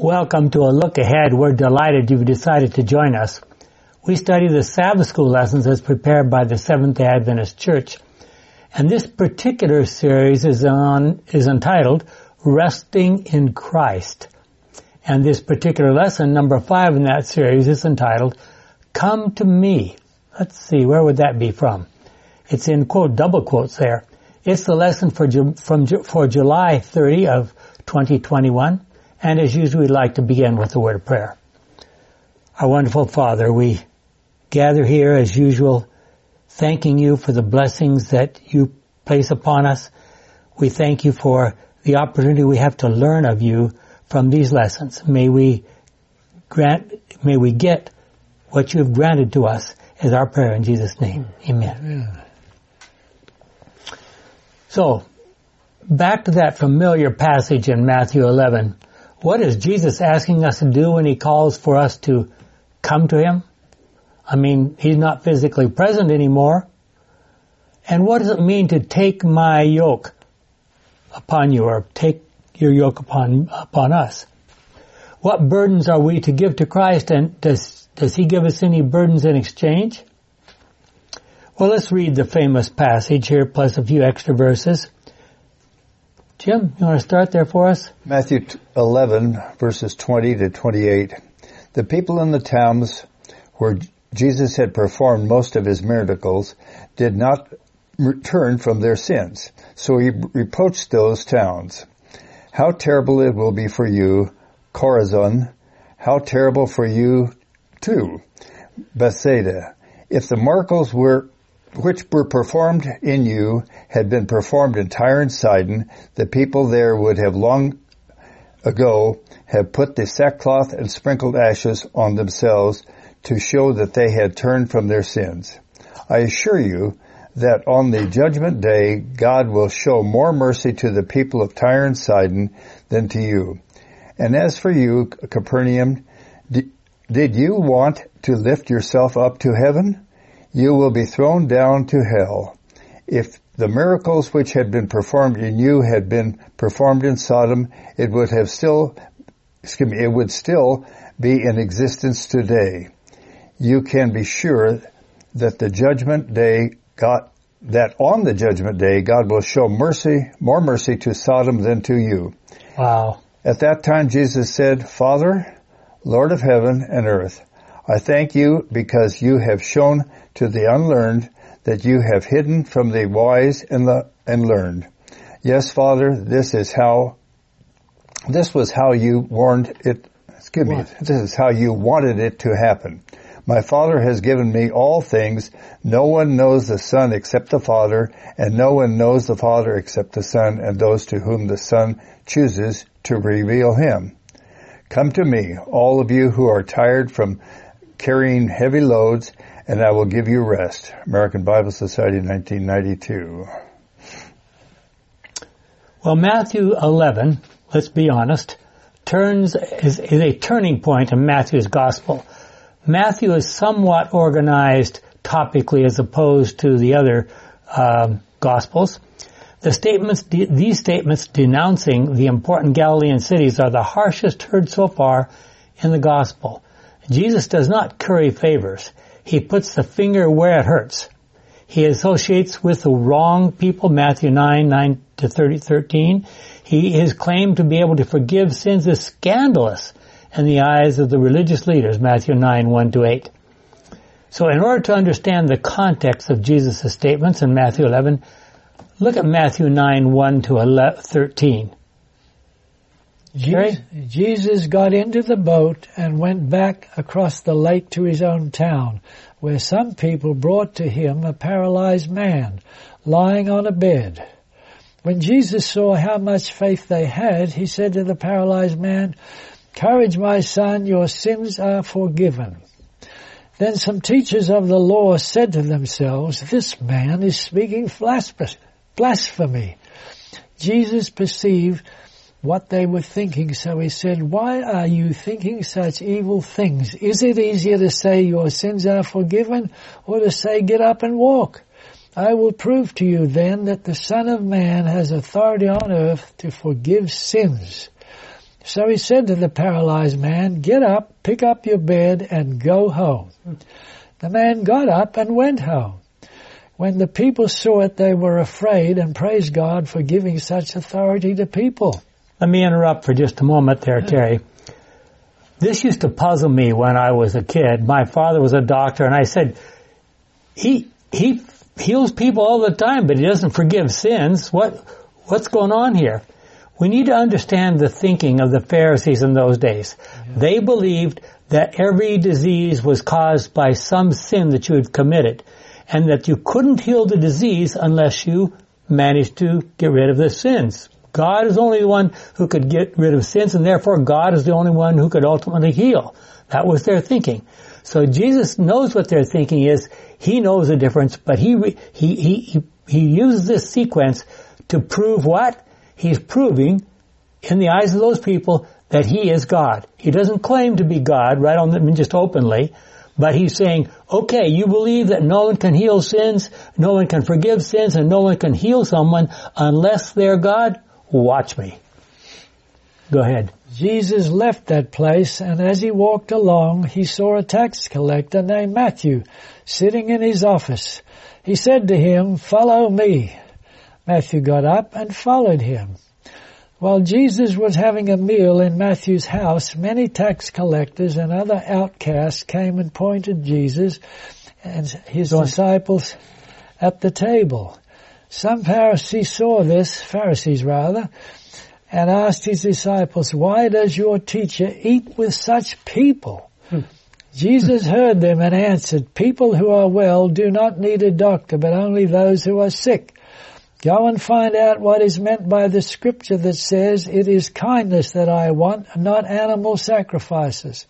Welcome to a look ahead. We're delighted you've decided to join us. We study the Sabbath school lessons as prepared by the Seventh-day Adventist Church. And this particular series is on, is entitled Resting in Christ. And this particular lesson, number five in that series, is entitled Come to Me. Let's see, where would that be from? It's in quote, double quotes there. It's the lesson for, from, for July 30 of 2021. And as usual, we'd like to begin with a word of prayer. Our wonderful Father, we gather here as usual, thanking you for the blessings that you place upon us. We thank you for the opportunity we have to learn of you from these lessons. May we grant, may we get what you have granted to us as our prayer in Jesus' name. Amen. So, back to that familiar passage in Matthew 11. What is Jesus asking us to do when he calls for us to come to him? I mean, he's not physically present anymore. And what does it mean to take my yoke upon you or take your yoke upon, upon us? What burdens are we to give to Christ and does, does he give us any burdens in exchange? Well, let's read the famous passage here plus a few extra verses. Jim, you want to start there for us? Matthew 11 verses 20 to 28. The people in the towns where Jesus had performed most of his miracles did not return from their sins. So he reproached those towns. How terrible it will be for you, Chorazin. How terrible for you too, Bethsaida. If the miracles were which were performed in you had been performed in Tyre and Sidon, the people there would have long ago have put the sackcloth and sprinkled ashes on themselves to show that they had turned from their sins. I assure you that on the judgment day God will show more mercy to the people of Tyre and Sidon than to you. And as for you, Capernaum, did you want to lift yourself up to heaven? You will be thrown down to hell. If the miracles which had been performed in you had been performed in Sodom, it would have still, excuse me, it would still be in existence today. You can be sure that the judgment day God, that on the judgment day God will show mercy, more mercy to Sodom than to you. Wow. At that time Jesus said, Father, Lord of heaven and earth, I thank you because you have shown to the unlearned that you have hidden from the wise and the and learned. Yes, Father, this is how this was how you warned it excuse me, this is how you wanted it to happen. My Father has given me all things. No one knows the Son except the Father, and no one knows the Father except the Son and those to whom the Son chooses to reveal him. Come to me, all of you who are tired from carrying heavy loads, and I will give you rest. American Bible Society, 1992. Well, Matthew 11, let's be honest, turns is, is a turning point in Matthew's gospel. Matthew is somewhat organized topically as opposed to the other um, gospels. The statements, these statements denouncing the important Galilean cities are the harshest heard so far in the gospel. Jesus does not curry favors. He puts the finger where it hurts. He associates with the wrong people, Matthew 9, 9 to 30, 13. He, his claim to be able to forgive sins is scandalous in the eyes of the religious leaders, Matthew 9, 1 to 8. So in order to understand the context of Jesus' statements in Matthew 11, look at Matthew 9, 1 to 11, 13. Jesus, Jesus got into the boat and went back across the lake to his own town, where some people brought to him a paralyzed man lying on a bed. When Jesus saw how much faith they had, he said to the paralyzed man, Courage, my son, your sins are forgiven. Then some teachers of the law said to themselves, This man is speaking blasphemy. Jesus perceived what they were thinking. So he said, why are you thinking such evil things? Is it easier to say your sins are forgiven or to say get up and walk? I will prove to you then that the Son of Man has authority on earth to forgive sins. So he said to the paralyzed man, Get up, pick up your bed, and go home. The man got up and went home. When the people saw it, they were afraid and praised God for giving such authority to people. Let me interrupt for just a moment there, Terry. This used to puzzle me when I was a kid. My father was a doctor and I said, he, he heals people all the time, but he doesn't forgive sins. What, what's going on here? We need to understand the thinking of the Pharisees in those days. They believed that every disease was caused by some sin that you had committed and that you couldn't heal the disease unless you managed to get rid of the sins. God is only the one who could get rid of sins and therefore God is the only one who could ultimately heal. That was their thinking. So Jesus knows what their thinking is. He knows the difference, but he, he, he, he, uses this sequence to prove what? He's proving in the eyes of those people that he is God. He doesn't claim to be God right on the, just openly, but he's saying, okay, you believe that no one can heal sins, no one can forgive sins, and no one can heal someone unless they're God? Watch me. Go ahead. Jesus left that place and as he walked along, he saw a tax collector named Matthew sitting in his office. He said to him, follow me. Matthew got up and followed him. While Jesus was having a meal in Matthew's house, many tax collectors and other outcasts came and pointed Jesus and his disciples at the table. Some Pharisees saw this, Pharisees rather, and asked his disciples, why does your teacher eat with such people? Hmm. Jesus heard them and answered, people who are well do not need a doctor, but only those who are sick. Go and find out what is meant by the scripture that says, it is kindness that I want, not animal sacrifices.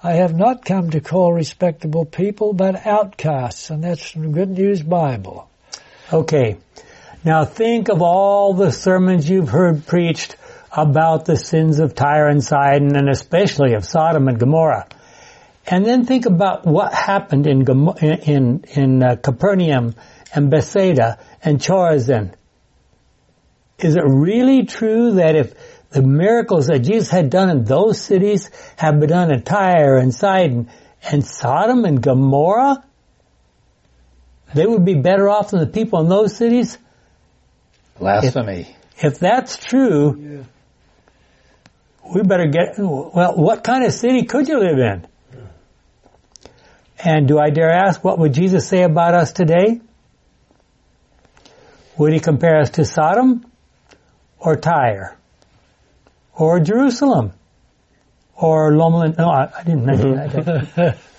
I have not come to call respectable people, but outcasts, and that's from Good News Bible. Okay. Now think of all the sermons you've heard preached about the sins of Tyre and Sidon and especially of Sodom and Gomorrah. And then think about what happened in, in, in uh, Capernaum and Bethsaida and Chorazin. Is it really true that if the miracles that Jesus had done in those cities have been done in Tyre and Sidon and Sodom and Gomorrah, they would be better off than the people in those cities? Blasphemy. If, if that's true, yeah. we better get, well, what kind of city could you live in? And do I dare ask, what would Jesus say about us today? Would he compare us to Sodom or Tyre or Jerusalem or Loma Linda? No, I, I didn't mention that.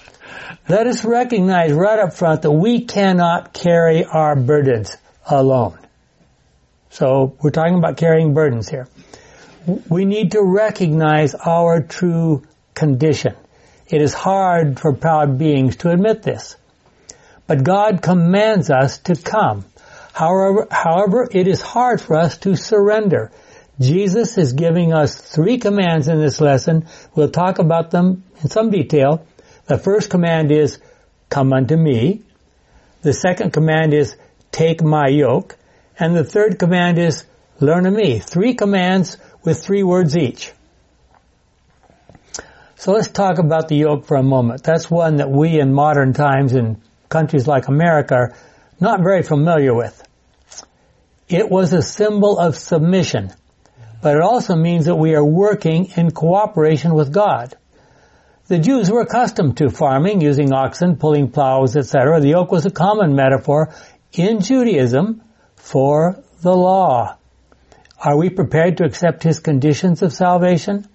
Let us recognize right up front that we cannot carry our burdens alone. So we're talking about carrying burdens here. We need to recognize our true condition. It is hard for proud beings to admit this. But God commands us to come. However, however, it is hard for us to surrender. Jesus is giving us three commands in this lesson. We'll talk about them in some detail. The first command is, come unto me. The second command is, take my yoke. And the third command is, learn of me. Three commands with three words each. So let's talk about the yoke for a moment. That's one that we in modern times in countries like America are not very familiar with. It was a symbol of submission, but it also means that we are working in cooperation with God. The Jews were accustomed to farming, using oxen, pulling plows, etc. The yoke was a common metaphor in Judaism for the law. Are we prepared to accept his conditions of salvation?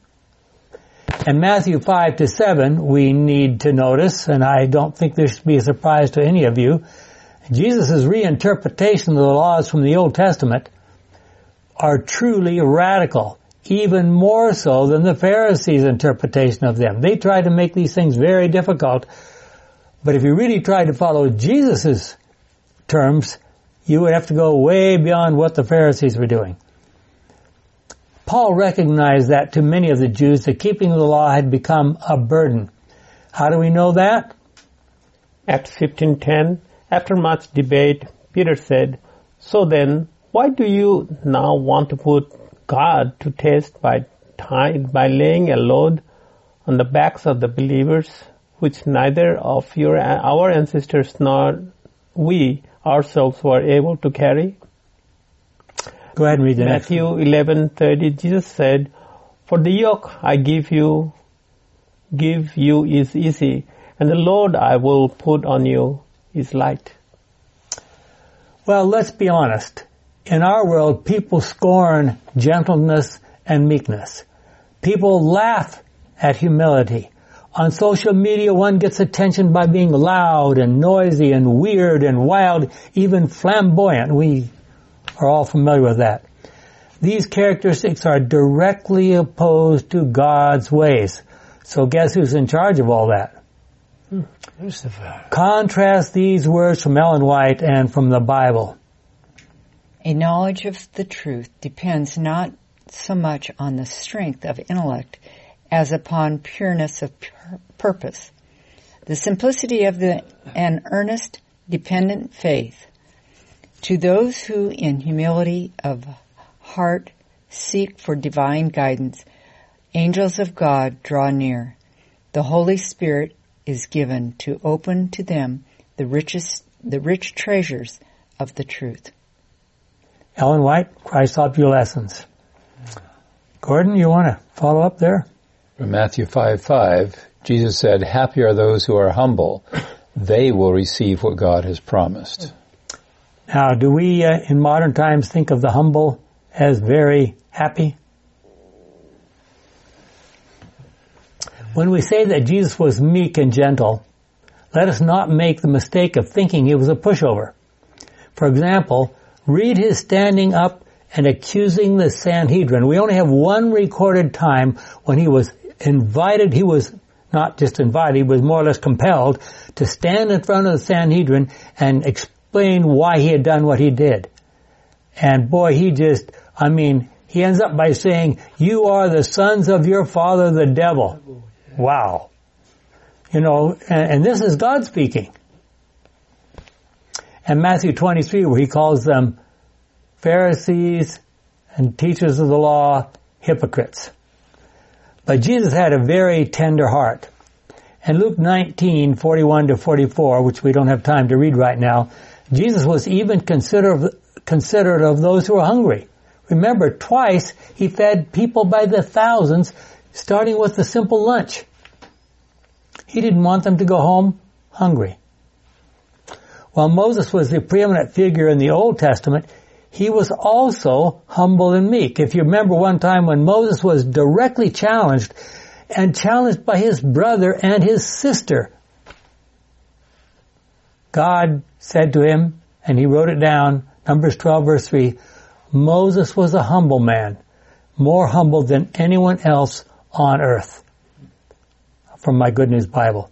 In Matthew 5 to 7, we need to notice, and I don't think this should be a surprise to any of you, Jesus' reinterpretation of the laws from the Old Testament are truly radical, even more so than the Pharisees' interpretation of them. They try to make these things very difficult, but if you really tried to follow Jesus' terms, you would have to go way beyond what the Pharisees were doing. Paul recognized that to many of the Jews, the keeping of the law had become a burden. How do we know that? Acts 15:10 After much debate, Peter said, "So then, why do you now want to put God to test by time by laying a load on the backs of the believers, which neither of your our ancestors nor we ourselves were able to carry? Go ahead and read the Matthew 11:30 Jesus said, "For the yoke I give you give you is easy, and the load I will put on you is light." Well, let's be honest. In our world, people scorn gentleness and meekness. People laugh at humility. On social media, one gets attention by being loud and noisy and weird and wild, even flamboyant. We are all familiar with that. These characteristics are directly opposed to God's ways. So guess who's in charge of all that? Hmm, Lucifer. Contrast these words from Ellen White and from the Bible. A knowledge of the truth depends not so much on the strength of intellect as upon pureness of pur- purpose. The simplicity of the, an earnest, dependent faith. To those who in humility of heart seek for divine guidance, angels of God draw near. The Holy Spirit is given to open to them the richest, the rich treasures of the truth. Ellen White, Christ's Object Lessons. Gordon, you want to follow up there? From Matthew 5 5, Jesus said, Happy are those who are humble. They will receive what God has promised. Now, do we uh, in modern times think of the humble as very happy? When we say that Jesus was meek and gentle, let us not make the mistake of thinking he was a pushover. For example, read his standing up and accusing the Sanhedrin. We only have one recorded time when he was invited, he was not just invited, he was more or less compelled to stand in front of the Sanhedrin and explain why he had done what he did. And boy, he just, I mean, he ends up by saying, you are the sons of your father, the devil. Wow. You know, and, and this is God speaking. And Matthew 23, where he calls them Pharisees and teachers of the law, hypocrites. But Jesus had a very tender heart. And Luke 19, 41 to 44, which we don't have time to read right now, Jesus was even considerate, considerate of those who were hungry. Remember, twice he fed people by the thousands, starting with the simple lunch. He didn't want them to go home hungry. While Moses was the preeminent figure in the Old Testament, he was also humble and meek. If you remember one time when Moses was directly challenged and challenged by his brother and his sister, God said to him, and he wrote it down, Numbers 12 verse 3, Moses was a humble man, more humble than anyone else on earth. From my Good News Bible.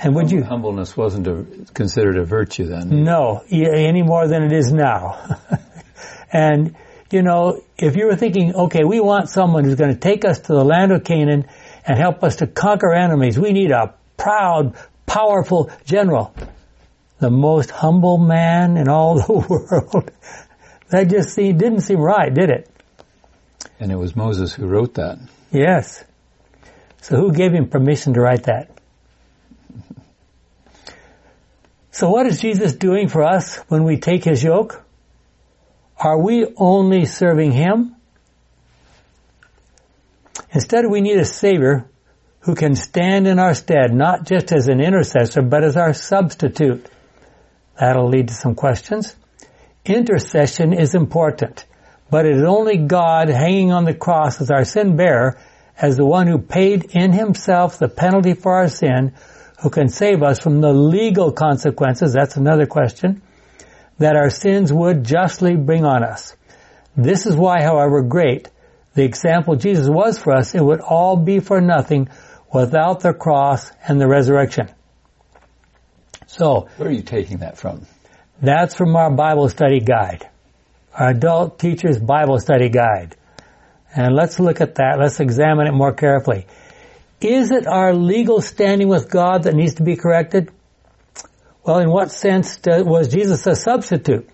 And would you? Humbleness wasn't a, considered a virtue then. No, any more than it is now. and, you know, if you were thinking, okay, we want someone who's going to take us to the land of Canaan and help us to conquer enemies, we need a proud, powerful general. The most humble man in all the world. that just seemed, didn't seem right, did it? And it was Moses who wrote that. Yes. So who gave him permission to write that? So what is Jesus doing for us when we take his yoke? Are we only serving him? Instead, we need a savior who can stand in our stead, not just as an intercessor, but as our substitute. That'll lead to some questions. Intercession is important, but it is only God hanging on the cross as our sin bearer, as the one who paid in himself the penalty for our sin, who can save us from the legal consequences, that's another question, that our sins would justly bring on us. This is why, however great the example Jesus was for us, it would all be for nothing without the cross and the resurrection. So, where are you taking that from? That's from our Bible study guide, our adult teacher's Bible study guide. And let's look at that. Let's examine it more carefully. Is it our legal standing with God that needs to be corrected? Well, in what sense was Jesus a substitute?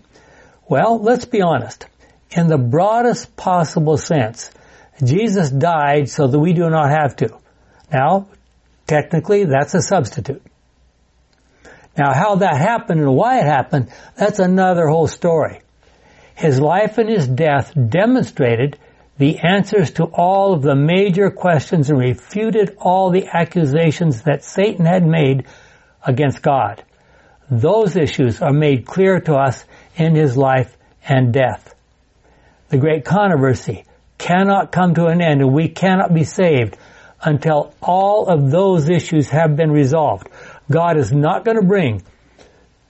Well, let's be honest. In the broadest possible sense, Jesus died so that we do not have to. Now, technically, that's a substitute. Now, how that happened and why it happened, that's another whole story. His life and his death demonstrated the answers to all of the major questions and refuted all the accusations that Satan had made against God. Those issues are made clear to us in his life and death. The great controversy cannot come to an end and we cannot be saved until all of those issues have been resolved. God is not going to bring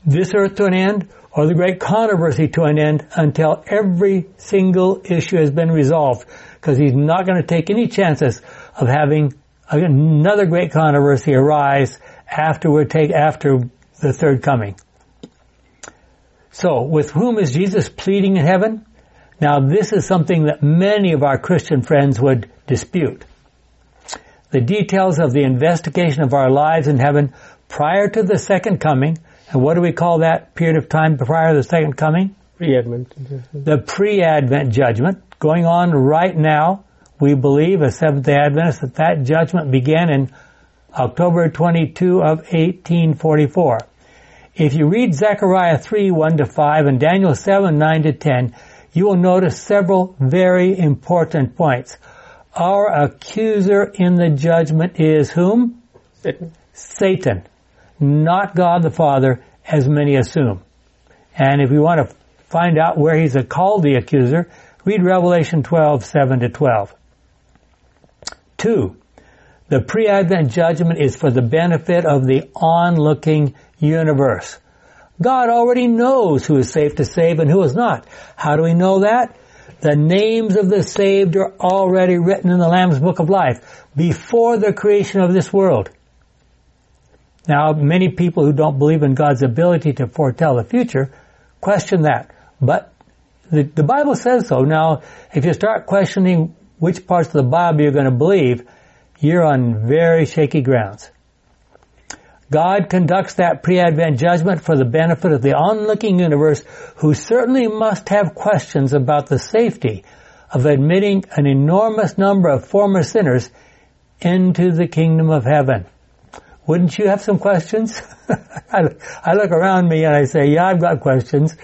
this earth to an end or the great controversy to an end until every single issue has been resolved because he's not going to take any chances of having another great controversy arise after we take after the third coming. So, with whom is Jesus pleading in heaven? Now, this is something that many of our Christian friends would dispute. The details of the investigation of our lives in heaven prior to the second coming and what do we call that period of time prior to the second coming? Pre-Advent. The pre-Advent judgment going on right now. We believe as Seventh-day Adventists that that judgment began in October 22 of 1844. If you read Zechariah 3, 1 to 5 and Daniel 7, 9 to 10, you will notice several very important points. Our accuser in the judgment is whom? Satan. Satan not God the Father, as many assume. And if you want to find out where he's called the accuser, read Revelation 12, 7 to 12. Two, the pre-Advent judgment is for the benefit of the onlooking universe. God already knows who is safe to save and who is not. How do we know that? The names of the saved are already written in the Lamb's Book of Life before the creation of this world. Now, many people who don't believe in God's ability to foretell the future question that. But the, the Bible says so. Now, if you start questioning which parts of the Bible you're going to believe, you're on very shaky grounds. God conducts that pre-Advent judgment for the benefit of the onlooking universe who certainly must have questions about the safety of admitting an enormous number of former sinners into the kingdom of heaven. Wouldn't you have some questions? I, look around me and I say, yeah, I've got questions.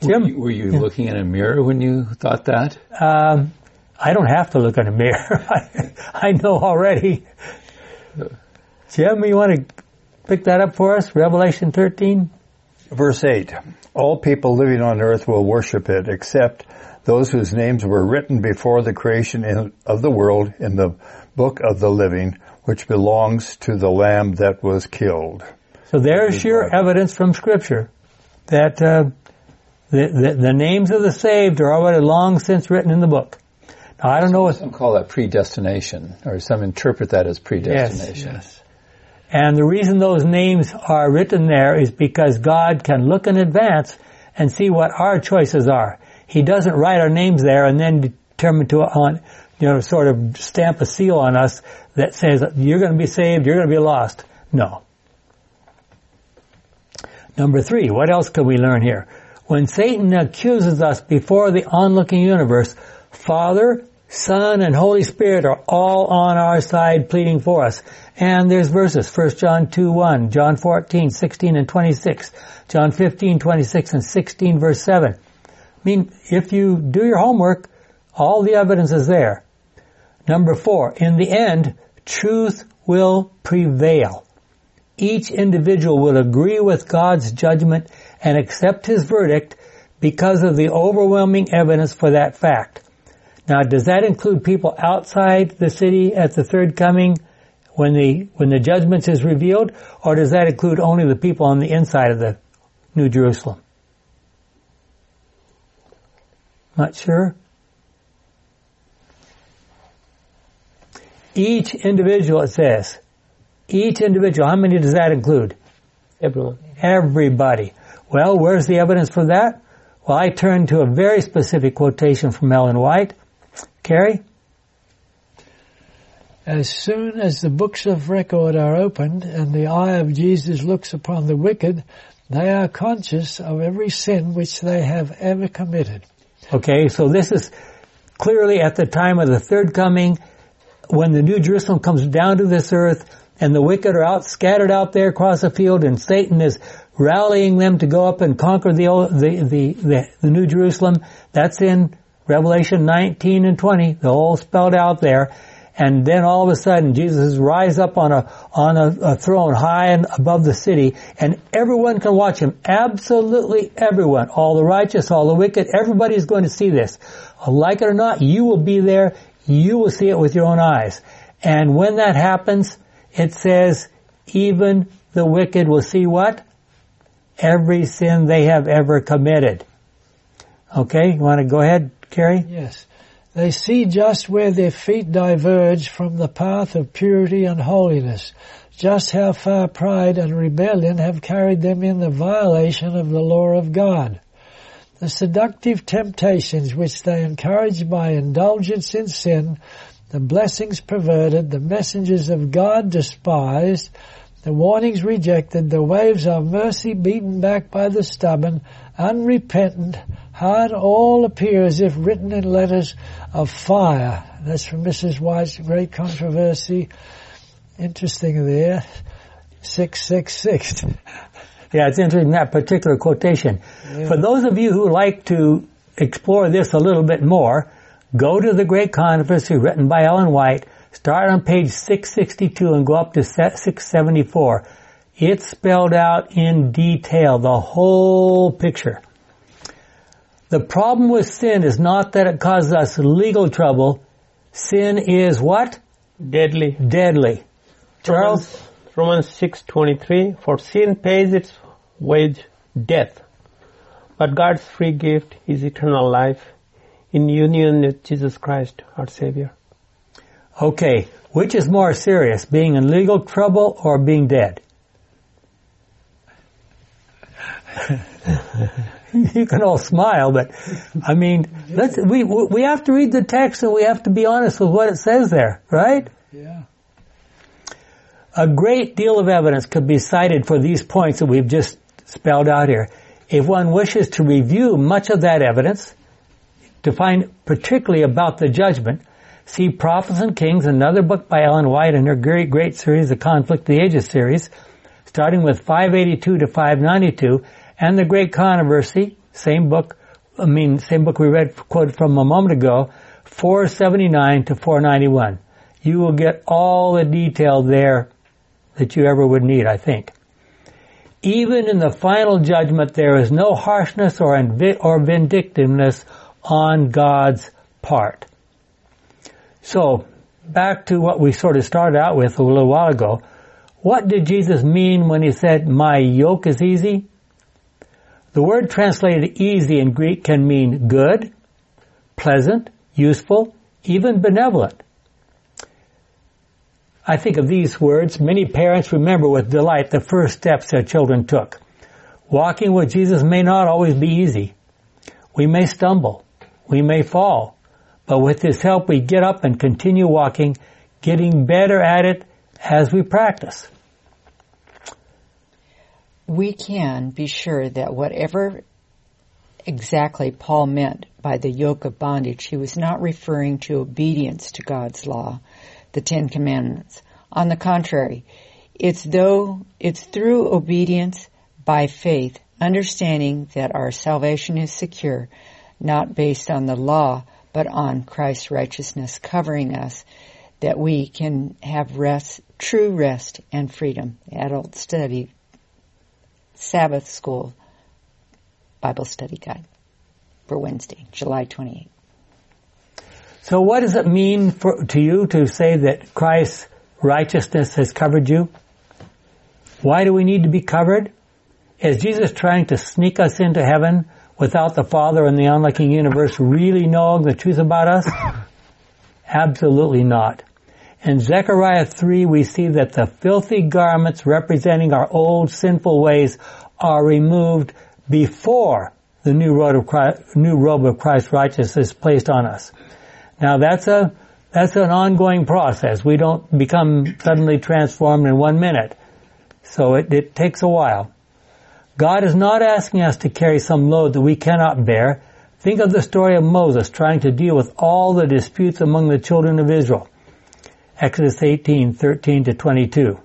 Jim? Were you, were you yeah. looking in a mirror when you thought that? Um, I don't have to look in a mirror. I, I know already. Jim, you want to pick that up for us? Revelation 13? Verse 8. All people living on earth will worship it except those whose names were written before the creation of the world in the book of the living which belongs to the lamb that was killed. So there's your evidence from Scripture that uh, the, the, the names of the saved are already long since written in the book. Now I don't know what some call that predestination, or some interpret that as predestination. Yes, yes. And the reason those names are written there is because God can look in advance and see what our choices are. He doesn't write our names there and then determine to on you know, sort of stamp a seal on us that says you're going to be saved, you're going to be lost. No. Number three, what else can we learn here? When Satan accuses us before the onlooking universe, Father, Son, and Holy Spirit are all on our side pleading for us. And there's verses, 1 John 2, 1, John 14, 16 and 26, John 15, 26 and 16 verse 7. I mean, if you do your homework, all the evidence is there. Number four, in the end, truth will prevail. Each individual will agree with God's judgment and accept his verdict because of the overwhelming evidence for that fact. Now, does that include people outside the city at the third coming when the, when the judgment is revealed, or does that include only the people on the inside of the New Jerusalem? Not sure. Each individual, it says. Each individual. How many does that include? Everyone. Everybody. Well, where's the evidence for that? Well, I turn to a very specific quotation from Ellen White. Carrie? As soon as the books of record are opened and the eye of Jesus looks upon the wicked, they are conscious of every sin which they have ever committed. Okay, so this is clearly at the time of the third coming, when the New Jerusalem comes down to this earth, and the wicked are out scattered out there across the field, and Satan is rallying them to go up and conquer the the the, the, the New Jerusalem. That's in Revelation 19 and 20. They're all spelled out there. And then all of a sudden, Jesus rise up on a on a, a throne high and above the city, and everyone can watch him. Absolutely everyone, all the righteous, all the wicked, everybody's going to see this. Like it or not, you will be there. You will see it with your own eyes. And when that happens, it says, even the wicked will see what? Every sin they have ever committed. Okay, you want to go ahead, Carrie? Yes. They see just where their feet diverge from the path of purity and holiness, just how far pride and rebellion have carried them in the violation of the law of God. The seductive temptations which they encourage by indulgence in sin, the blessings perverted, the messengers of God despised, the warnings rejected, the waves of mercy beaten back by the stubborn, unrepentant, hard, all appear as if written in letters of fire. That's from Mrs. White's great controversy. Interesting there. 666. Yeah, it's interesting that particular quotation. Yeah. For those of you who like to explore this a little bit more, go to the Great Controversy written by Ellen White, start on page 662 and go up to 674. It's spelled out in detail, the whole picture. The problem with sin is not that it causes us legal trouble. Sin is what? Deadly. Deadly. Charles? Romans, Romans 6.23, for sin pays its wage, death. But God's free gift is eternal life in union with Jesus Christ, our Savior. Okay, which is more serious, being in legal trouble or being dead? you can all smile, but I mean, let's, we we have to read the text and we have to be honest with what it says there, right? Yeah. A great deal of evidence could be cited for these points that we've just spelled out here. If one wishes to review much of that evidence, to find particularly about the judgment, see Prophets and Kings, another book by Ellen White in her great, great series, the Conflict of the Ages series, starting with 582 to 592, and the Great Controversy, same book, I mean, same book we read, quoted from a moment ago, 479 to 491. You will get all the detail there that you ever would need, I think. Even in the final judgment, there is no harshness or, or vindictiveness on God's part. So, back to what we sort of started out with a little while ago. What did Jesus mean when he said, my yoke is easy? The word translated easy in Greek can mean good, pleasant, useful, even benevolent. I think of these words, many parents remember with delight the first steps their children took. Walking with Jesus may not always be easy. We may stumble. We may fall. But with His help we get up and continue walking, getting better at it as we practice we can be sure that whatever exactly Paul meant by the yoke of bondage, he was not referring to obedience to God's law, the Ten Commandments. On the contrary, it's though, it's through obedience by faith, understanding that our salvation is secure, not based on the law, but on Christ's righteousness covering us, that we can have rest, true rest and freedom. Adult study Sabbath School Bible Study Guide for Wednesday, July 28th. So what does it mean for, to you to say that Christ's righteousness has covered you? Why do we need to be covered? Is Jesus trying to sneak us into heaven without the Father and the unlooking universe really knowing the truth about us? Absolutely not. In Zechariah 3, we see that the filthy garments representing our old sinful ways are removed before the new robe of Christ's righteousness is placed on us. Now that's a, that's an ongoing process. We don't become suddenly transformed in one minute. So it, it takes a while. God is not asking us to carry some load that we cannot bear. Think of the story of Moses trying to deal with all the disputes among the children of Israel. Exodus 18, 13 to 22.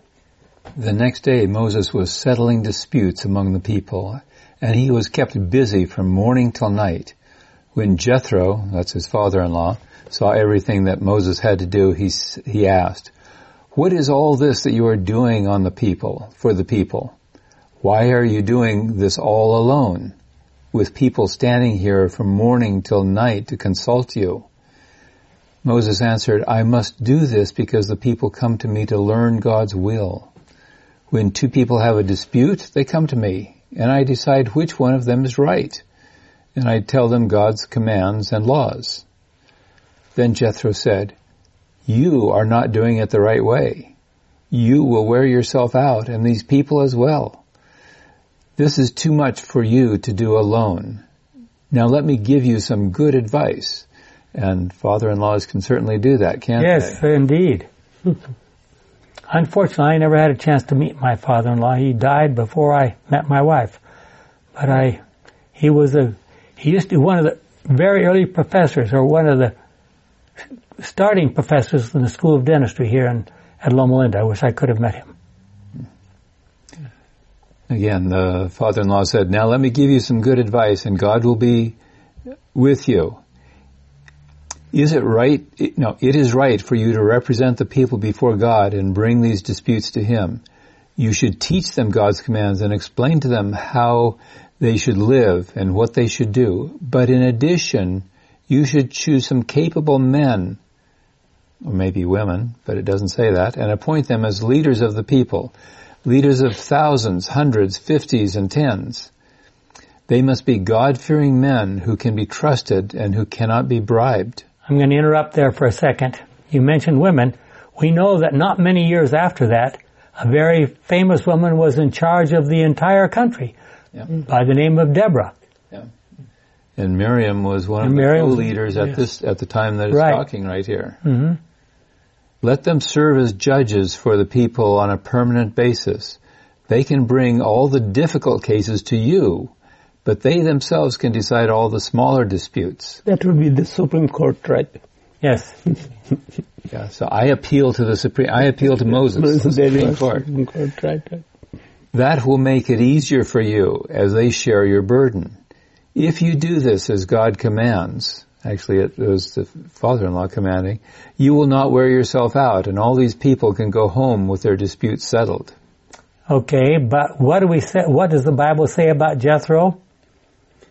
The next day Moses was settling disputes among the people, and he was kept busy from morning till night. When Jethro, that's his father-in-law, saw everything that Moses had to do, he, he asked, What is all this that you are doing on the people, for the people? Why are you doing this all alone, with people standing here from morning till night to consult you? Moses answered, I must do this because the people come to me to learn God's will. When two people have a dispute, they come to me, and I decide which one of them is right, and I tell them God's commands and laws. Then Jethro said, You are not doing it the right way. You will wear yourself out, and these people as well. This is too much for you to do alone. Now let me give you some good advice. And father-in-laws can certainly do that, can't yes, they? Yes, indeed. Unfortunately, I never had a chance to meet my father-in-law. He died before I met my wife. But I, he was a, he used to be one of the very early professors or one of the starting professors in the School of Dentistry here in, at Loma Linda. I wish I could have met him. Again, the father-in-law said, now let me give you some good advice and God will be with you. Is it right? No, it is right for you to represent the people before God and bring these disputes to Him. You should teach them God's commands and explain to them how they should live and what they should do. But in addition, you should choose some capable men, or maybe women, but it doesn't say that, and appoint them as leaders of the people, leaders of thousands, hundreds, fifties, and tens. They must be God-fearing men who can be trusted and who cannot be bribed. I'm going to interrupt there for a second. You mentioned women. We know that not many years after that, a very famous woman was in charge of the entire country yeah. by the name of Deborah. Yeah. And Miriam was one and of Miriam, the leaders at yes. this at the time that is right. talking right here. Mm-hmm. Let them serve as judges for the people on a permanent basis. They can bring all the difficult cases to you but they themselves can decide all the smaller disputes. That would be the Supreme Court, right? Yes. yeah, so I appeal to the Supreme, I appeal to Moses, the Supreme Court. Supreme Court right, right. That will make it easier for you as they share your burden. If you do this as God commands, actually it was the father-in-law commanding, you will not wear yourself out and all these people can go home with their disputes settled. Okay, but what do we say, what does the Bible say about Jethro?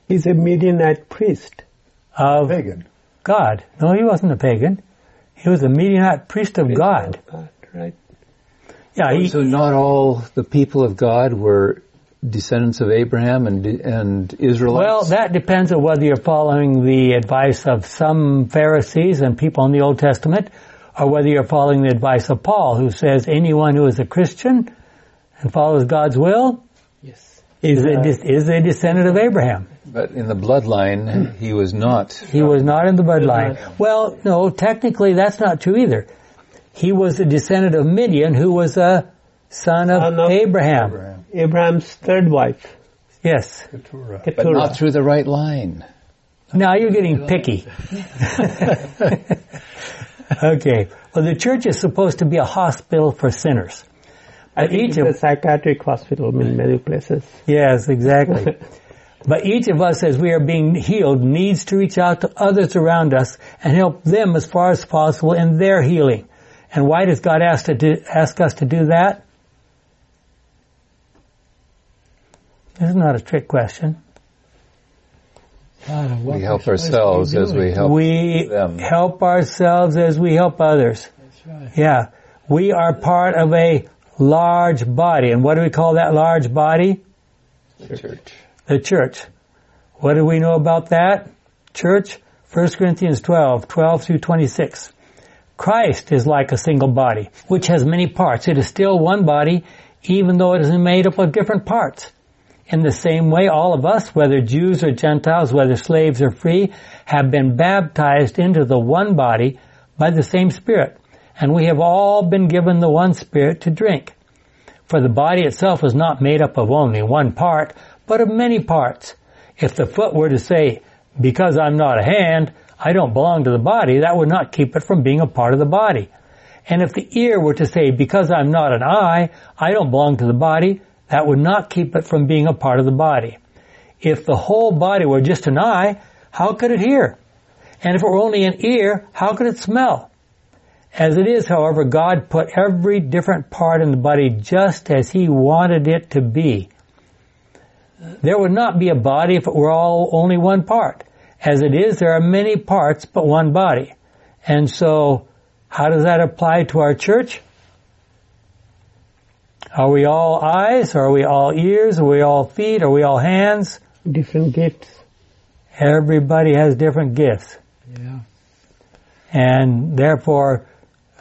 He's a Midianite priest. Of pagan. God. No, he wasn't a pagan. He was a Midianite priest of God. God. Right. Yeah. He, so not all the people of God were descendants of Abraham and and Israelites. Well, that depends on whether you're following the advice of some Pharisees and people in the Old Testament, or whether you're following the advice of Paul, who says anyone who is a Christian and follows God's will yes. is, a, uh, is a descendant of Abraham. But in the bloodline, he was not. He was not in the bloodline. Well, no, technically that's not true either. He was a descendant of Midian, who was a son of, son of Abraham. Abraham. Abraham's third wife. Yes. Keturah. Keturah. But not through the right line. Now you're getting picky. okay. Well, the church is supposed to be a hospital for sinners. I think each it's of, a psychiatric hospital in many places. Yes, exactly. But each of us, as we are being healed, needs to reach out to others around us and help them as far as possible in their healing. And why does God ask, to do, ask us to do that? This is not a trick question. God, we help ourselves as we help we them. help ourselves as we help others. Right. Yeah. We are part of a large body. And what do we call that large body? The church the church. What do we know about that? Church, 1 Corinthians 12, 12 through 26. Christ is like a single body, which has many parts. It is still one body, even though it is made up of different parts. In the same way, all of us, whether Jews or Gentiles, whether slaves or free, have been baptized into the one body by the same Spirit. And we have all been given the one Spirit to drink. For the body itself is not made up of only one part, but of many parts. If the foot were to say, because I'm not a hand, I don't belong to the body, that would not keep it from being a part of the body. And if the ear were to say, because I'm not an eye, I don't belong to the body, that would not keep it from being a part of the body. If the whole body were just an eye, how could it hear? And if it were only an ear, how could it smell? As it is, however, God put every different part in the body just as He wanted it to be. There would not be a body if it were all only one part. As it is, there are many parts but one body. And so, how does that apply to our church? Are we all eyes? Are we all ears? Are we all feet? Are we all hands? Different gifts. Everybody has different gifts. Yeah. And therefore,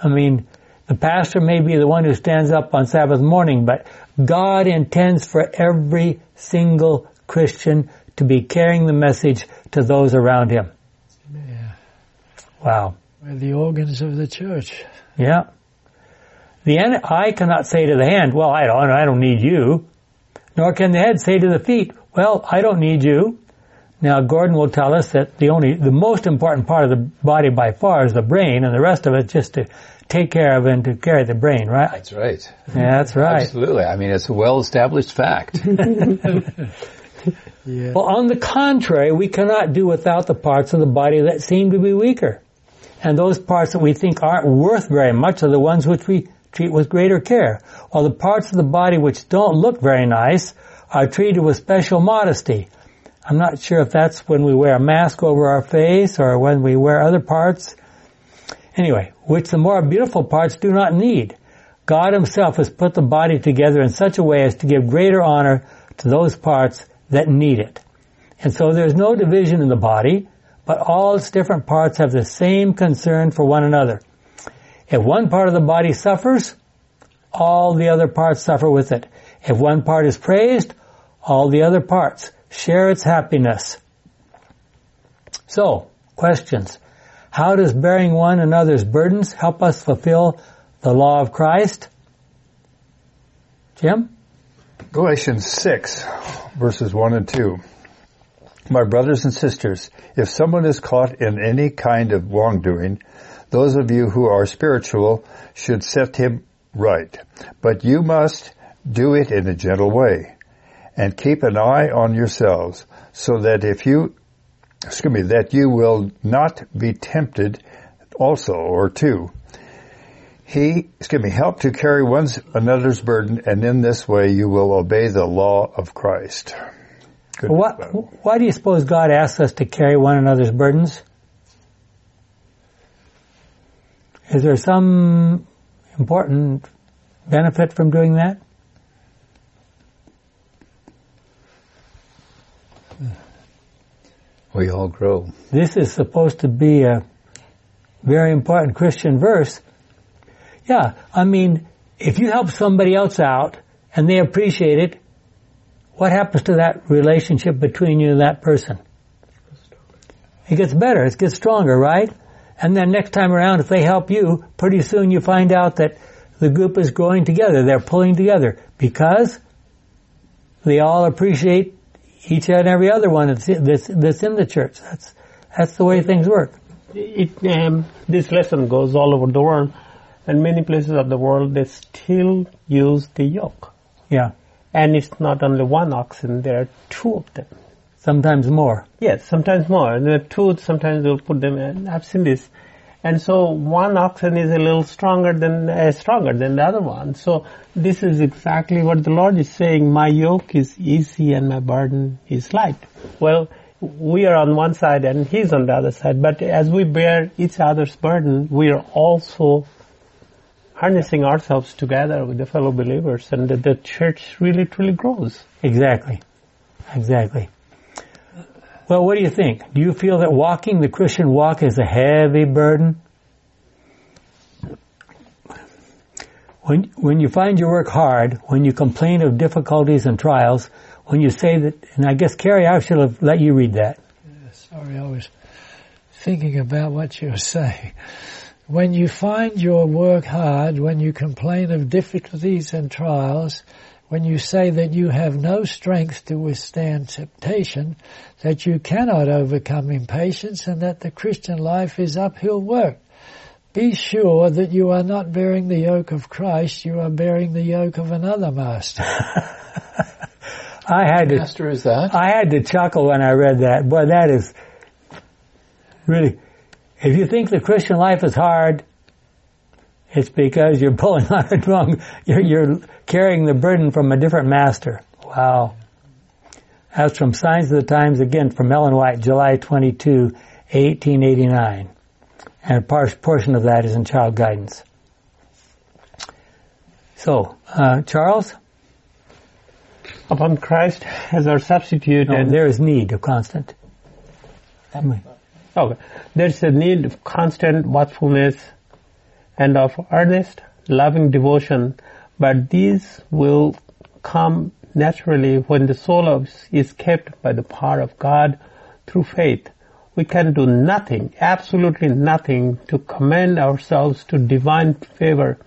I mean, the pastor may be the one who stands up on Sabbath morning, but God intends for every single Christian to be carrying the message to those around him. Yeah. Wow. We're the organs of the church. Yeah. The eye cannot say to the hand, well, I don't, I don't need you. Nor can the head say to the feet, well, I don't need you. Now, Gordon will tell us that the only, the most important part of the body by far is the brain, and the rest of it just to take care of and to carry the brain, right? That's right. Yeah, that's right. Absolutely. I mean, it's a well-established fact. Yeah. Well, on the contrary, we cannot do without the parts of the body that seem to be weaker. And those parts that we think aren't worth very much are the ones which we treat with greater care. While the parts of the body which don't look very nice are treated with special modesty. I'm not sure if that's when we wear a mask over our face or when we wear other parts. Anyway, which the more beautiful parts do not need. God himself has put the body together in such a way as to give greater honor to those parts that need it. And so there's no division in the body, but all its different parts have the same concern for one another. If one part of the body suffers, all the other parts suffer with it. If one part is praised, all the other parts share its happiness. So, questions. How does bearing one another's burdens help us fulfill the law of Christ? Jim? Galatians 6, verses 1 and 2. My brothers and sisters, if someone is caught in any kind of wrongdoing, those of you who are spiritual should set him right. But you must do it in a gentle way and keep an eye on yourselves so that if you, excuse me, that you will not be tempted also or too. He, excuse me, help to carry one another's burden and in this way you will obey the law of Christ. What, why do you suppose God asks us to carry one another's burdens? Is there some important benefit from doing that? we all grow. This is supposed to be a very important Christian verse. Yeah, I mean, if you help somebody else out and they appreciate it, what happens to that relationship between you and that person? It gets better, it gets stronger, right? And then next time around, if they help you, pretty soon you find out that the group is growing together. They're pulling together because they all appreciate each and every other one that's, that's, that's in the church. That's, that's the way things work. It, um, this lesson goes all over the world, and many places of the world they still use the yoke. Yeah. And it's not only one oxen; there are two of them. Sometimes more. Yes, sometimes more. And the two, sometimes they'll put them in. I've seen this. And so one oxen is a little stronger than, uh, stronger than the other one. So this is exactly what the Lord is saying. My yoke is easy and my burden is light. Well, we are on one side and He's on the other side. But as we bear each other's burden, we are also harnessing ourselves together with the fellow believers and the, the church really truly grows. Exactly. Exactly. Well, what do you think? Do you feel that walking the Christian walk is a heavy burden? When, when you find your work hard, when you complain of difficulties and trials, when you say that, and I guess Carrie, I should have let you read that. Sorry, I was thinking about what you were saying. When you find your work hard, when you complain of difficulties and trials, when you say that you have no strength to withstand temptation, that you cannot overcome impatience, and that the Christian life is uphill work. Be sure that you are not bearing the yoke of Christ, you are bearing the yoke of another master. I had to, Master is that? I had to chuckle when I read that. Boy, that is really, if you think the Christian life is hard, it's because you're pulling on it wrong. You're, you're carrying the burden from a different master. Wow. That's from Signs of the Times, again from Ellen White, July 22, 1889. And a portion of that is in Child Guidance. So, uh, Charles, Upon Christ as our substitute no, and there is need of constant. Okay. There's a need of constant watchfulness and of earnest, loving devotion, but these will come naturally when the soul is kept by the power of God through faith. We can do nothing, absolutely nothing to commend ourselves to divine favor.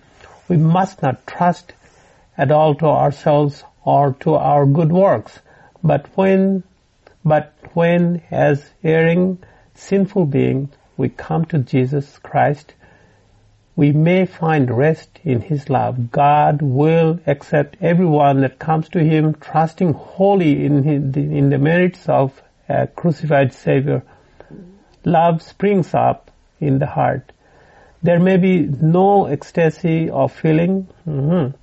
We must not trust at all to ourselves or to our good works, but when, but when as erring, sinful beings, we come to Jesus Christ, we may find rest in His love. God will accept everyone that comes to Him, trusting wholly in, his, in the merits of a crucified Savior. Love springs up in the heart. There may be no ecstasy of feeling, mhm,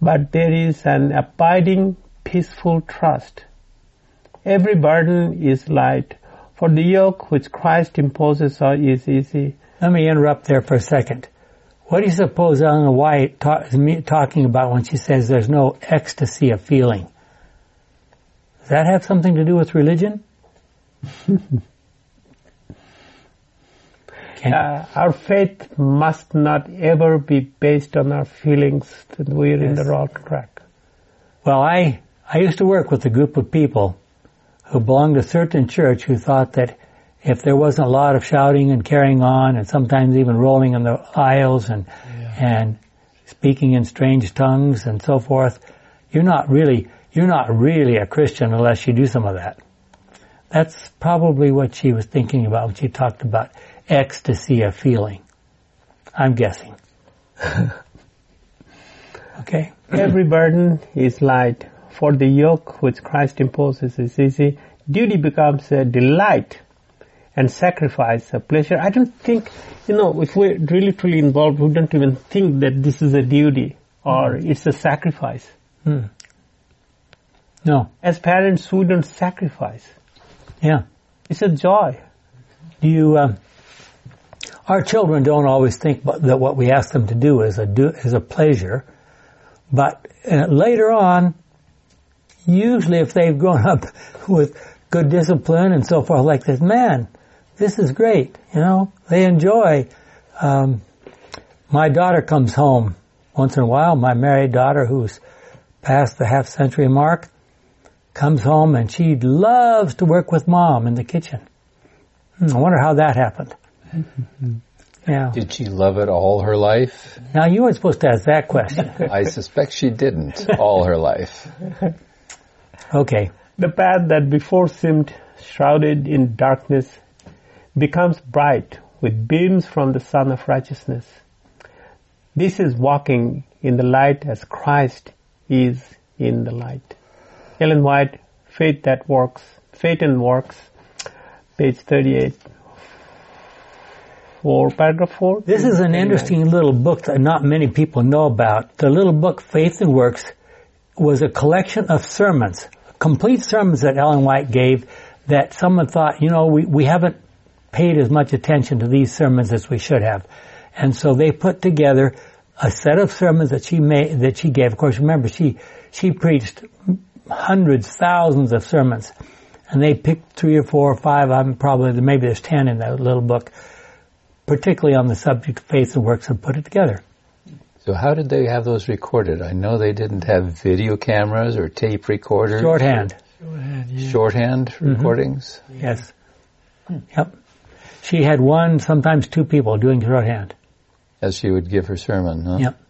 but there is an abiding, peaceful trust. Every burden is light, for the yoke which Christ imposes is easy. Let me interrupt there for a second. What do you suppose Ellen White ta- is me- talking about when she says there's no ecstasy of feeling? Does that have something to do with religion? Uh, our faith must not ever be based on our feelings that we're in the wrong track. Well, I, I used to work with a group of people who belonged to a certain church who thought that if there wasn't a lot of shouting and carrying on and sometimes even rolling in the aisles and, and speaking in strange tongues and so forth, you're not really, you're not really a Christian unless you do some of that. That's probably what she was thinking about when she talked about ecstasy of feeling. I'm guessing. okay? Every burden is light, for the yoke which Christ imposes is easy. Duty becomes a delight and sacrifice a pleasure. I don't think, you know, if we're really truly involved, we don't even think that this is a duty or it's a sacrifice. No. As parents, we don't sacrifice. Yeah. It's a joy. Do you, um, our children don't always think that what we ask them to do is a do, is a pleasure, but uh, later on, usually if they've grown up with good discipline and so forth like this, man, this is great. You know, they enjoy. Um, my daughter comes home once in a while. My married daughter, who's past the half century mark, comes home and she loves to work with mom in the kitchen. Hmm, I wonder how that happened. Yeah. Did she love it all her life? Now you weren't supposed to ask that question. I suspect she didn't all her life. Okay. The path that before seemed shrouded in darkness becomes bright with beams from the Sun of Righteousness. This is walking in the light as Christ is in the light. Ellen White, Faith That Works, Faith and Works, page 38. For paragraph 4. This is an interesting little book that not many people know about. The little book, Faith and Works, was a collection of sermons, complete sermons that Ellen White gave that someone thought, you know, we, we haven't paid as much attention to these sermons as we should have. And so they put together a set of sermons that she made, that she gave. Of course, remember, she, she preached hundreds, thousands of sermons. And they picked three or four or five, I'm probably, maybe there's ten in that little book, particularly on the subject of faith and works and put it together. So how did they have those recorded? I know they didn't have video cameras or tape recorders. Shorthand. Shorthand, yeah. Shorthand mm-hmm. recordings. Yes. Yep. She had one, sometimes two people doing shorthand. As she would give her sermon, huh? Yep.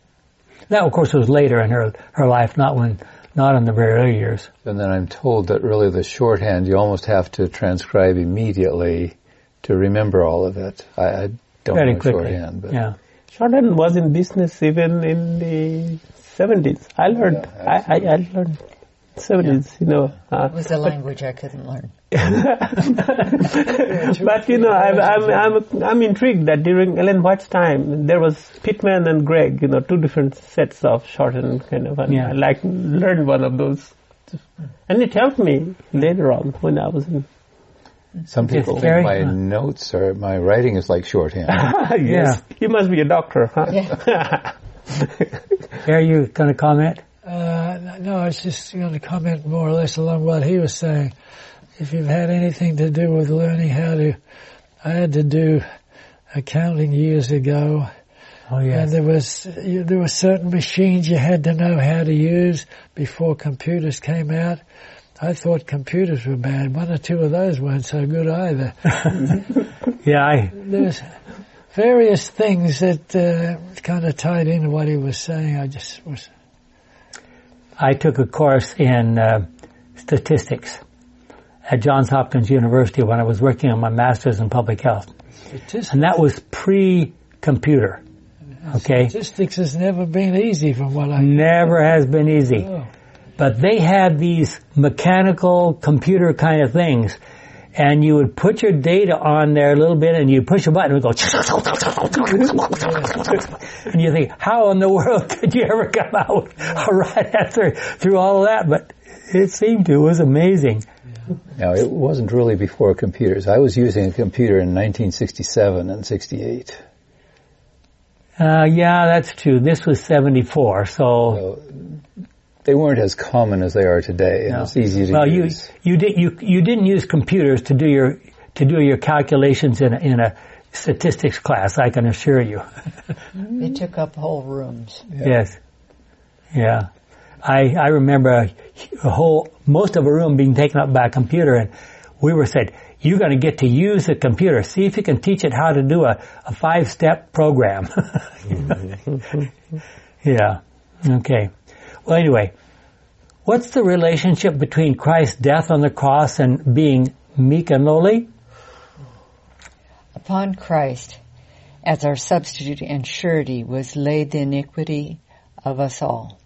That, of course, was later in her her life, not when not in the very early years. And then I'm told that really the shorthand, you almost have to transcribe immediately to remember all of it. I, I don't Very know quickly. shorthand, but Yeah. Shorthand was in business even in the 70s. I learned, Yeah, I, I, I learned 70s, you know. Uh, It was a language I couldn't learn. but you know, I'm, I'm, I'm, I'm intrigued that during Ellen White's time, there was Pitman and Gregg, you know, two different sets of shorthand kind of, and Yeah. I like learned one of those. And it helped me later on when I was in, some people think my fun. notes or my writing is like shorthand. yes, you must be a doctor, huh? Are you going to comment? Uh, no, I was just going to comment more or less along what he was saying. If you've had anything to do with learning how to, I had to do accounting years ago, Oh and there was you, there were certain machines you had to know how to use before computers came out. I thought computers were bad. One or two of those weren't so good either. Yeah, I, There's various things that uh, kind of tied into what he was saying. I just was I took a course in uh, statistics at Johns Hopkins University when I was working on my master's in public health. statistics. And that was pre-computer. Okay? Statistics has never been easy from what I Never has been easy. know. But they had these mechanical computer kind of things. And you would put your data on there a little bit and you push a button and it would go and you think, how in the world could you ever come out right after through all of that? But it seemed to. It was amazing. now, it wasn't really before computers. I was using a computer in 1967 and 68. Uh, yeah, that's true. This was 74, so, So they weren't as common as they are today, and No. it's easy to well, you, use. you did, you, you didn't use computers to do your, to do your calculations in a, in a statistics class, I can assure you. They took up whole rooms. Yes. Yeah. I, I remember a, a whole, most of a room being taken up by a computer and we were said, you're going to get to use the computer. See if you can teach it how to do a, a five step program. Mm-hmm. yeah. Okay. Well, anyway, what's the relationship between Christ's death on the cross and being meek and lowly? Upon Christ, as our substitute and surety, was laid the iniquity of us all.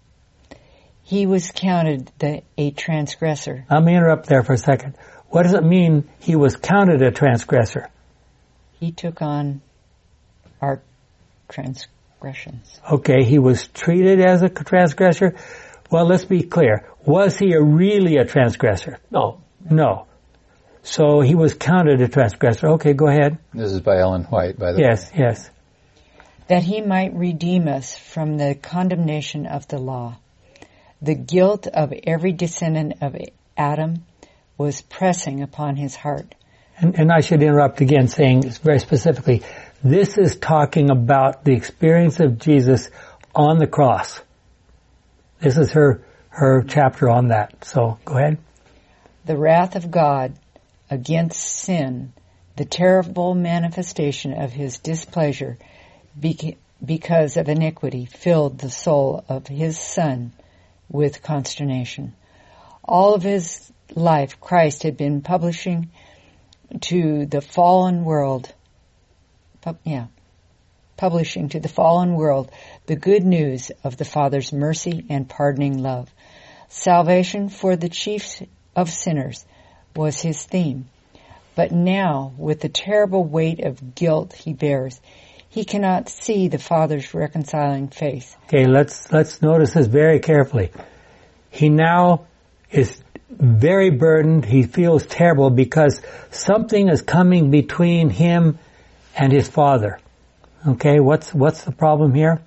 He was counted the, a transgressor. Let me interrupt there for a second. What does it mean he was counted a transgressor? He took on our transgressions. Okay, he was treated as a transgressor. Well, let's be clear. Was he a really a transgressor? No. No. So he was counted a transgressor. Okay, go ahead. This is by Ellen White, by the Yes, way. yes. yes. that he might redeem us from the condemnation of the law. The guilt of every descendant of Adam was pressing upon his heart. And, and I should interrupt again saying very specifically, this is talking about the experience of Jesus on the cross. This is her, her chapter on that. So go ahead. The wrath of God against sin, the terrible manifestation of his displeasure beca- because of iniquity filled the soul of his son with consternation. All of his life, Christ had been publishing to the fallen world, yeah, publishing to the fallen world the good news of the Father's mercy and pardoning love. Salvation for the chief of sinners was his theme. But now, with the terrible weight of guilt he bears, he cannot see the Father's reconciling face. Okay, let's, let's notice this very carefully. He now is very burdened. He feels terrible because something is coming between him and his father. Okay, what's, what's the problem here?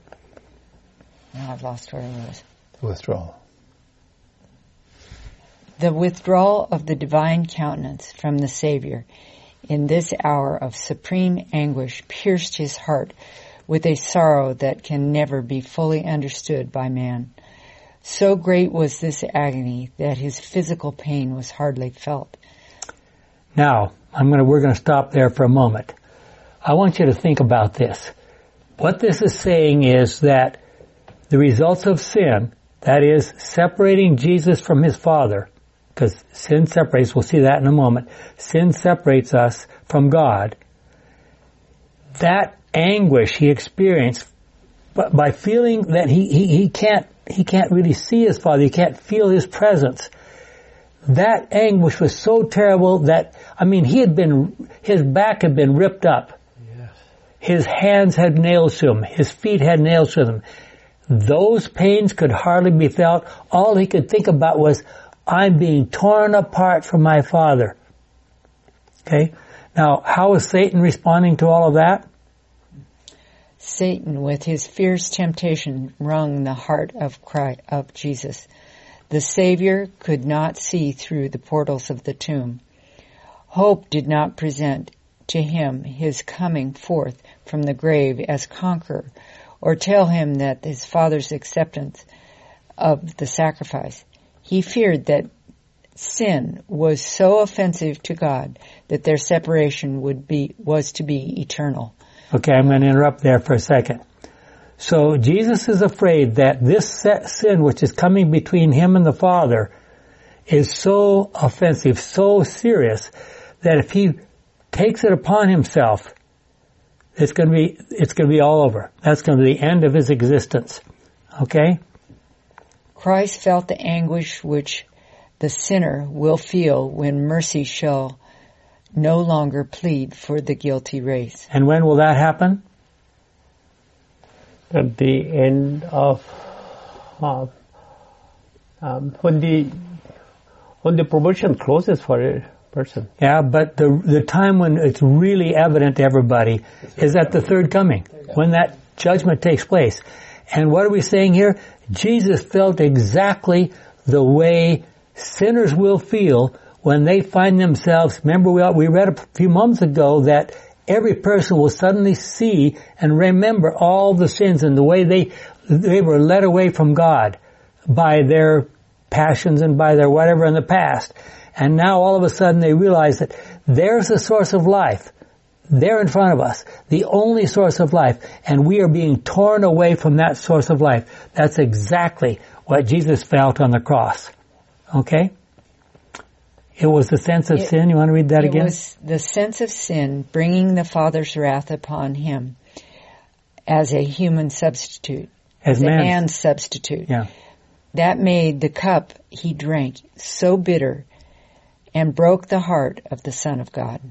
Now I've lost where I was. Withdrawal. The withdrawal of the divine countenance from the Savior in this hour of supreme anguish pierced his heart with a sorrow that can never be fully understood by man. So great was this agony that his physical pain was hardly felt. Now, I'm gonna, we're gonna stop there for a moment. I want you to think about this. What this is saying is that the results of sin, that is separating Jesus from his Father, because sin separates, we'll see that in a moment, sin separates us from God. That anguish he experienced by feeling that he, he, he can't, he can't really see his Father, he can't feel his presence. That anguish was so terrible that, I mean, he had been, his back had been ripped up. His hands had nails to them. His feet had nails to them. Those pains could hardly be felt. All he could think about was, I'm being torn apart from my father. Okay? Now, how is Satan responding to all of that? Satan, with his fierce temptation, wrung the heart of Christ, of Jesus. The Savior could not see through the portals of the tomb. Hope did not present to him his coming forth from the grave as conqueror, or tell him that his father's acceptance of the sacrifice. He feared that sin was so offensive to God that their separation would be, was to be eternal. Okay, I'm going to interrupt there for a second. So Jesus is afraid that this sin which is coming between him and the Father is so offensive, so serious, that if he takes it upon himself, it's going to be, it's going to be all over. That's going to be the end of his existence. Okay? Christ felt the anguish which the sinner will feel when mercy shall no longer plead for the guilty race. And when will that happen? At the end of uh, um, when the when the probation closes for a person. Yeah, but the the time when it's really evident to everybody is at the third coming, when that judgment takes place. And what are we saying here? Jesus felt exactly the way sinners will feel when they find themselves, remember we, we read a few moments ago that every person will suddenly see and remember all the sins and the way they, they were led away from God by their passions and by their whatever in the past. And now all of a sudden they realize that there's the source of life. There in front of us, the only source of life, and we are being torn away from that source of life. That's exactly what Jesus felt on the cross. Okay? It was the sense of It- sin. You want to read that it again? was the sense of sin bringing the Father's wrath upon him as a human substitute, As as a man. man substitute. Yeah. That made the cup he drank so bitter and broke the heart of the Son of God.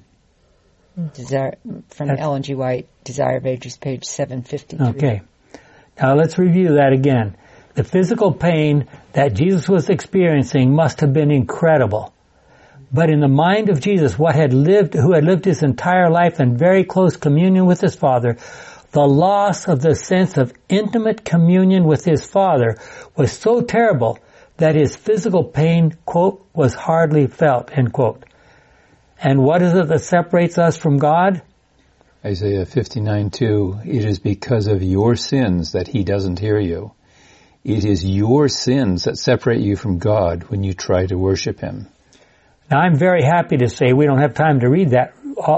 Desire, from That's- Ellen G. White, Desire of Ages, page 753. Okay. Now let's review that again. The physical pain that Jesus was experiencing must have been incredible. But in the mind of Jesus, what had lived, who had lived his entire life in very close communion with his Father, the loss of the sense of intimate communion with his Father was so terrible that his physical pain, quote, was hardly felt, end quote. And what is it that separates us from God? Isaiah 59, 2, it is because of your sins that he doesn't hear you. It is your sins that separate you from God when you try to worship him. Now I'm very happy to say we don't have time to read that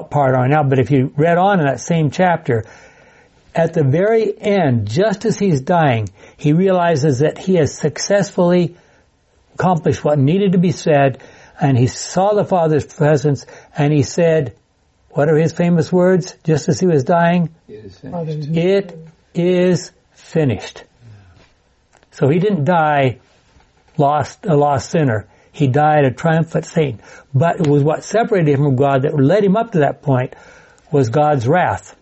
part on now, but if you read on in that same chapter, at the very end, just as he's dying, he realizes that he has successfully accomplished what needed to be said, and he saw the Father's presence, and he said, what are his famous words, just as he was dying? It is finished. It is finished. So he didn't die lost, a lost sinner. He died a triumphant saint. But it was what separated him from God that led him up to that point was God's wrath.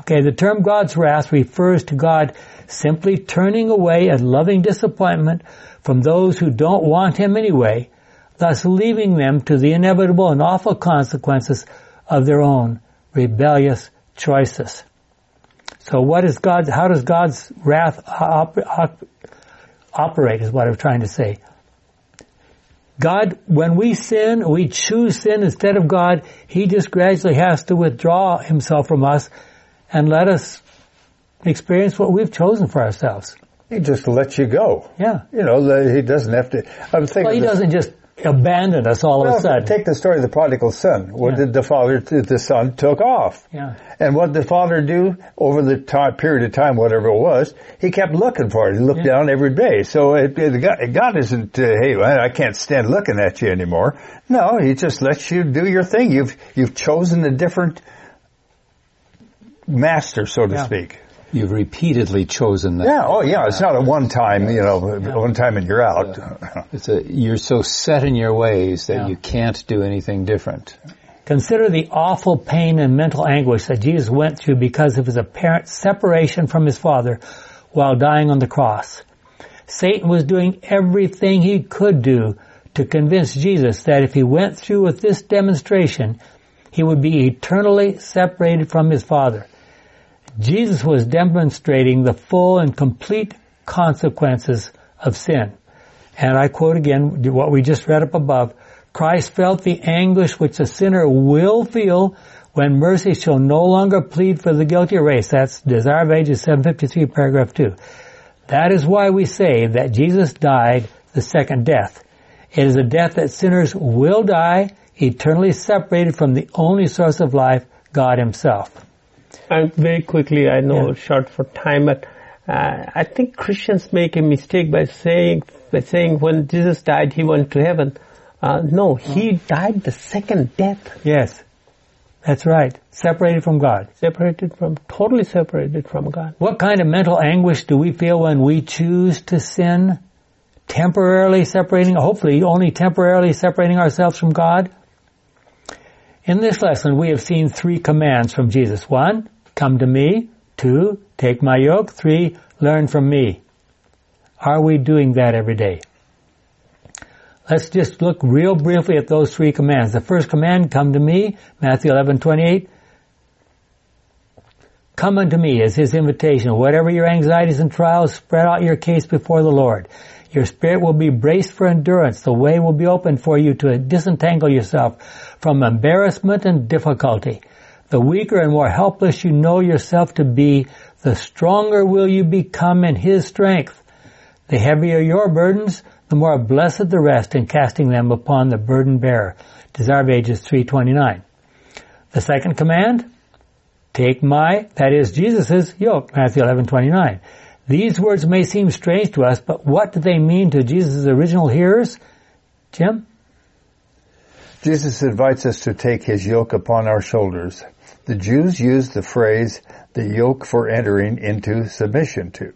Okay, the term God's wrath refers to God simply turning away a loving disappointment from those who don't want him anyway, thus leaving them to the inevitable and awful consequences of their own rebellious choices. So what is God, how does God's wrath op- op- operate is what I'm trying to say. God, when we sin, we choose sin instead of God, He just gradually has to withdraw Himself from us and let us experience what we've chosen for ourselves. He just lets you go. Yeah. You know, he doesn't have to. I'm thinking. Well, He doesn't just abandon us all of a sudden. take the story of the prodigal son. What Yeah. did the father, the son took off. Yeah. And what did the father do over the time, period of time, whatever it was? He kept looking for it. He looked Yeah. down every day. So it, it, God, God isn't, uh, hey, I can't stand looking at you anymore. No, He just lets you do your thing. You've you've chosen a different master, so to Yeah. speak. You've repeatedly chosen that. Yeah. Oh, yeah. It's not a one time, you know, one time and you're out. It's a, you're so set in your ways that Yeah. you can't do anything different. Consider the awful pain and mental anguish that Jesus went through because of his apparent separation from his Father while dying on the cross. Satan was doing everything he could do to convince Jesus that if he went through with this demonstration, he would be eternally separated from his Father. Jesus was demonstrating the full and complete consequences of sin. And I quote again what we just read up above. Christ felt the anguish which a sinner will feel when mercy shall no longer plead for the guilty race. That's Desire of Ages 753 paragraph 2. That is why we say that Jesus died the second death. It is a death that sinners will die eternally separated from the only source of life, God himself. And very quickly, I know Yeah. short for time, but uh, I think Christians make a mistake by saying by saying when Jesus died, he went to heaven. Uh, no, he died the second death, Yes. That's right. Separated from God. separated from totally separated from God. What kind of mental anguish do we feel when we choose to sin? Temporarily separating, hopefully only temporarily separating ourselves from God? In this lesson, we have seen three commands from Jesus. One, come to me. Two, take my yoke. Three, learn from me. Are we doing that every day? Let's just look real briefly at those three commands. The first command, come to me, Matthew 11, 28. Come unto me is his invitation. Whatever your anxieties and trials, spread out your case before the Lord. Your spirit will be braced for endurance. The way will be open for you to disentangle yourself from embarrassment and difficulty. The weaker and more helpless you know yourself to be, the stronger will you become in his strength. The heavier your burdens, the more blessed the rest in casting them upon the burden bearer. Desire of Ages 329. The second command, Take my, that is Jesus' yoke, Matthew 11, 29. These words may seem strange to us, but what do they mean to Jesus' original hearers? Jim? Jesus invites us to take his yoke upon our shoulders. The Jews used the phrase, the yoke for entering into submission to.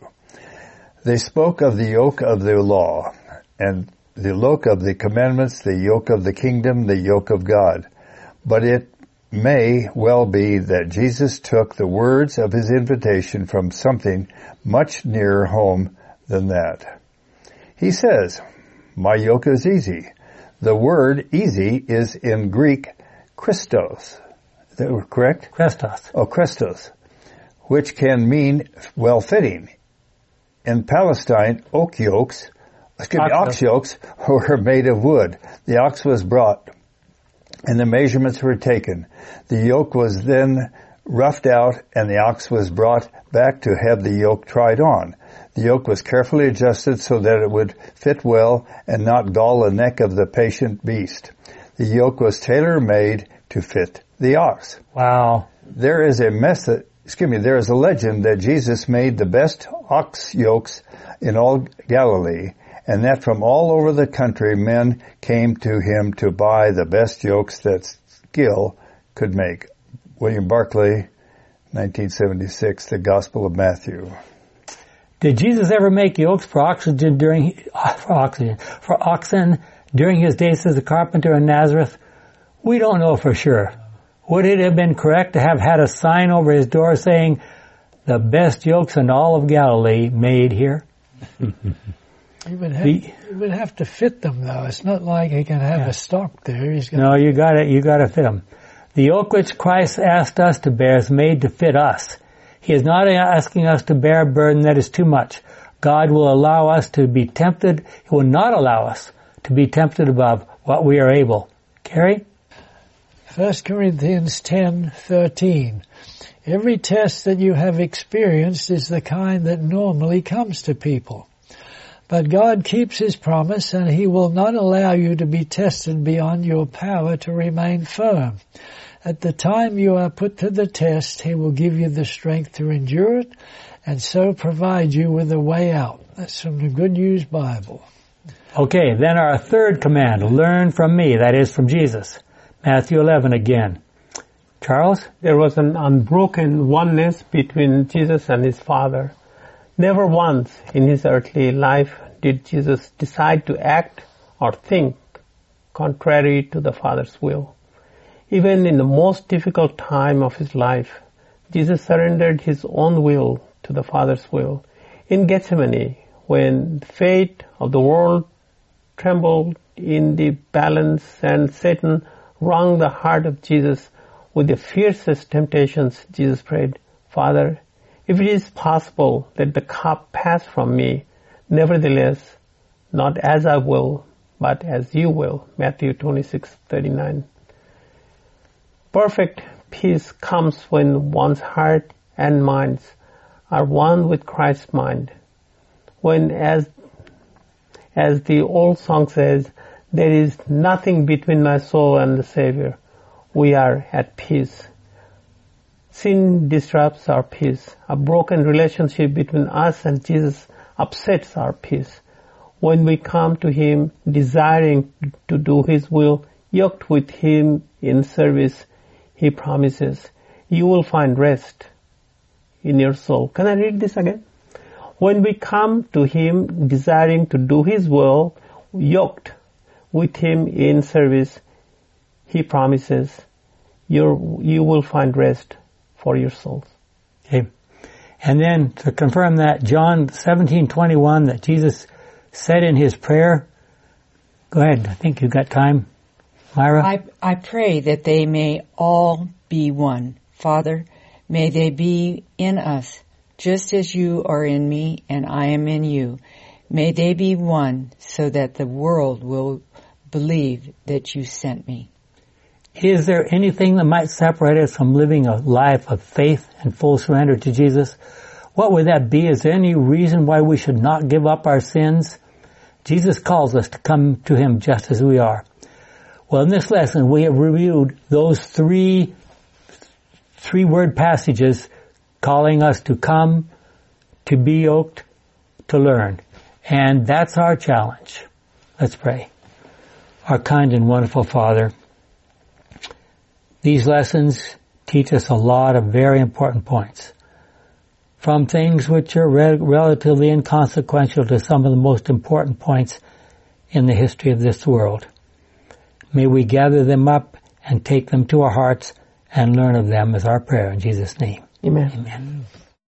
They spoke of the yoke of the law and the yoke of the commandments, the yoke of the kingdom, the yoke of God. But it may well be that Jesus took the words of his invitation from something much nearer home than that. He says, my yoke is easy. The word easy is in Greek Christos. Is that correct? Christos. Oh, Christos, which can mean well fitting. In Palestine, oak yokes, excuse me, Ox ox yokes were made of wood. The ox was brought and the measurements were taken. The yoke was then roughed out and the ox was brought back to have the yoke tried on. The yoke was carefully adjusted so that it would fit well and not gall the neck of the patient beast. The yoke was tailor-made to fit the ox. Wow. There is a method, excuse me, there is a legend that Jesus made the best ox yokes in all Galilee and that from all over the country men came to him to buy the best yokes that skill could make. William Barclay, 1976, The Gospel of Matthew. Did Jesus ever make yokes for oxygen during, for oxygen, for oxen during his days as a carpenter in Nazareth? We don't know for sure. Would it have been correct to have had a sign over his door saying, the best yokes in all of Galilee made here? He would have, The- he would have to fit them though. It's not like he can have Yeah. a stock there. He's got No, you gotta, you gotta fit them. The yoke which Christ asked us to bear is made to fit us. He is not asking us to bear a burden that is too much. God will allow us to be tempted. He will not allow us to be tempted above what we are able. Carrie? 1 Corinthians 10:13. Every test that you have experienced is the kind that normally comes to people. But God keeps His promise and He will not allow you to be tested beyond your power to remain firm. At the time you are put to the test, He will give you the strength to endure it and so provide you with a way out. That's from the Good News Bible. Okay, then our third command, learn from me, that is from Jesus. Matthew 11 again. Charles? There was an unbroken oneness between Jesus and his Father. Never once in his earthly life did Jesus decide to act or think contrary to the Father's will. Even in the most difficult time of his life, Jesus surrendered his own will to the Father's will. In Gethsemane, when the fate of the world trembled in the balance and Satan wrung the heart of Jesus with the fiercest temptations, Jesus prayed, Father, if it is possible, let the cup pass from me. Nevertheless, not as I will, but as you will. Matthew 26:39. Perfect peace comes when one's heart and minds are one with Christ's mind. When as as the old song says, there is nothing between my soul and the Savior. We are at peace. Sin disrupts our peace. A broken relationship between us and Jesus upsets our peace. When we come to Him desiring to do His will, yoked with Him in service, He promises, you will find rest in your soul. Can I read this again? When we come to Him desiring to do His will, yoked with Him in service, He promises, you you will find rest for your souls. Okay. And then to confirm that, John 17:21 that Jesus said in his prayer. Go ahead. I think you've got time. Myra? I, I pray that they may all be one. Father, may they be in us, just as you are in me and I am in you. May they be one so that the world will believe that you sent me. Is there anything that might separate us from living a life of faith and full surrender to Jesus? What would that be? Is there any reason why we should not give up our sins? Jesus calls us to come to Him just as we are. Well, in this lesson, we have reviewed those three, three word passages calling us to come, to be yoked, to learn. And that's our challenge. Let's pray. Our kind and wonderful Father, these lessons teach us a lot of very important points. From things which are re- relatively inconsequential to some of the most important points in the history of this world. May we gather them up and take them to our hearts and learn of them as our prayer in Jesus' name. Amen. Amen.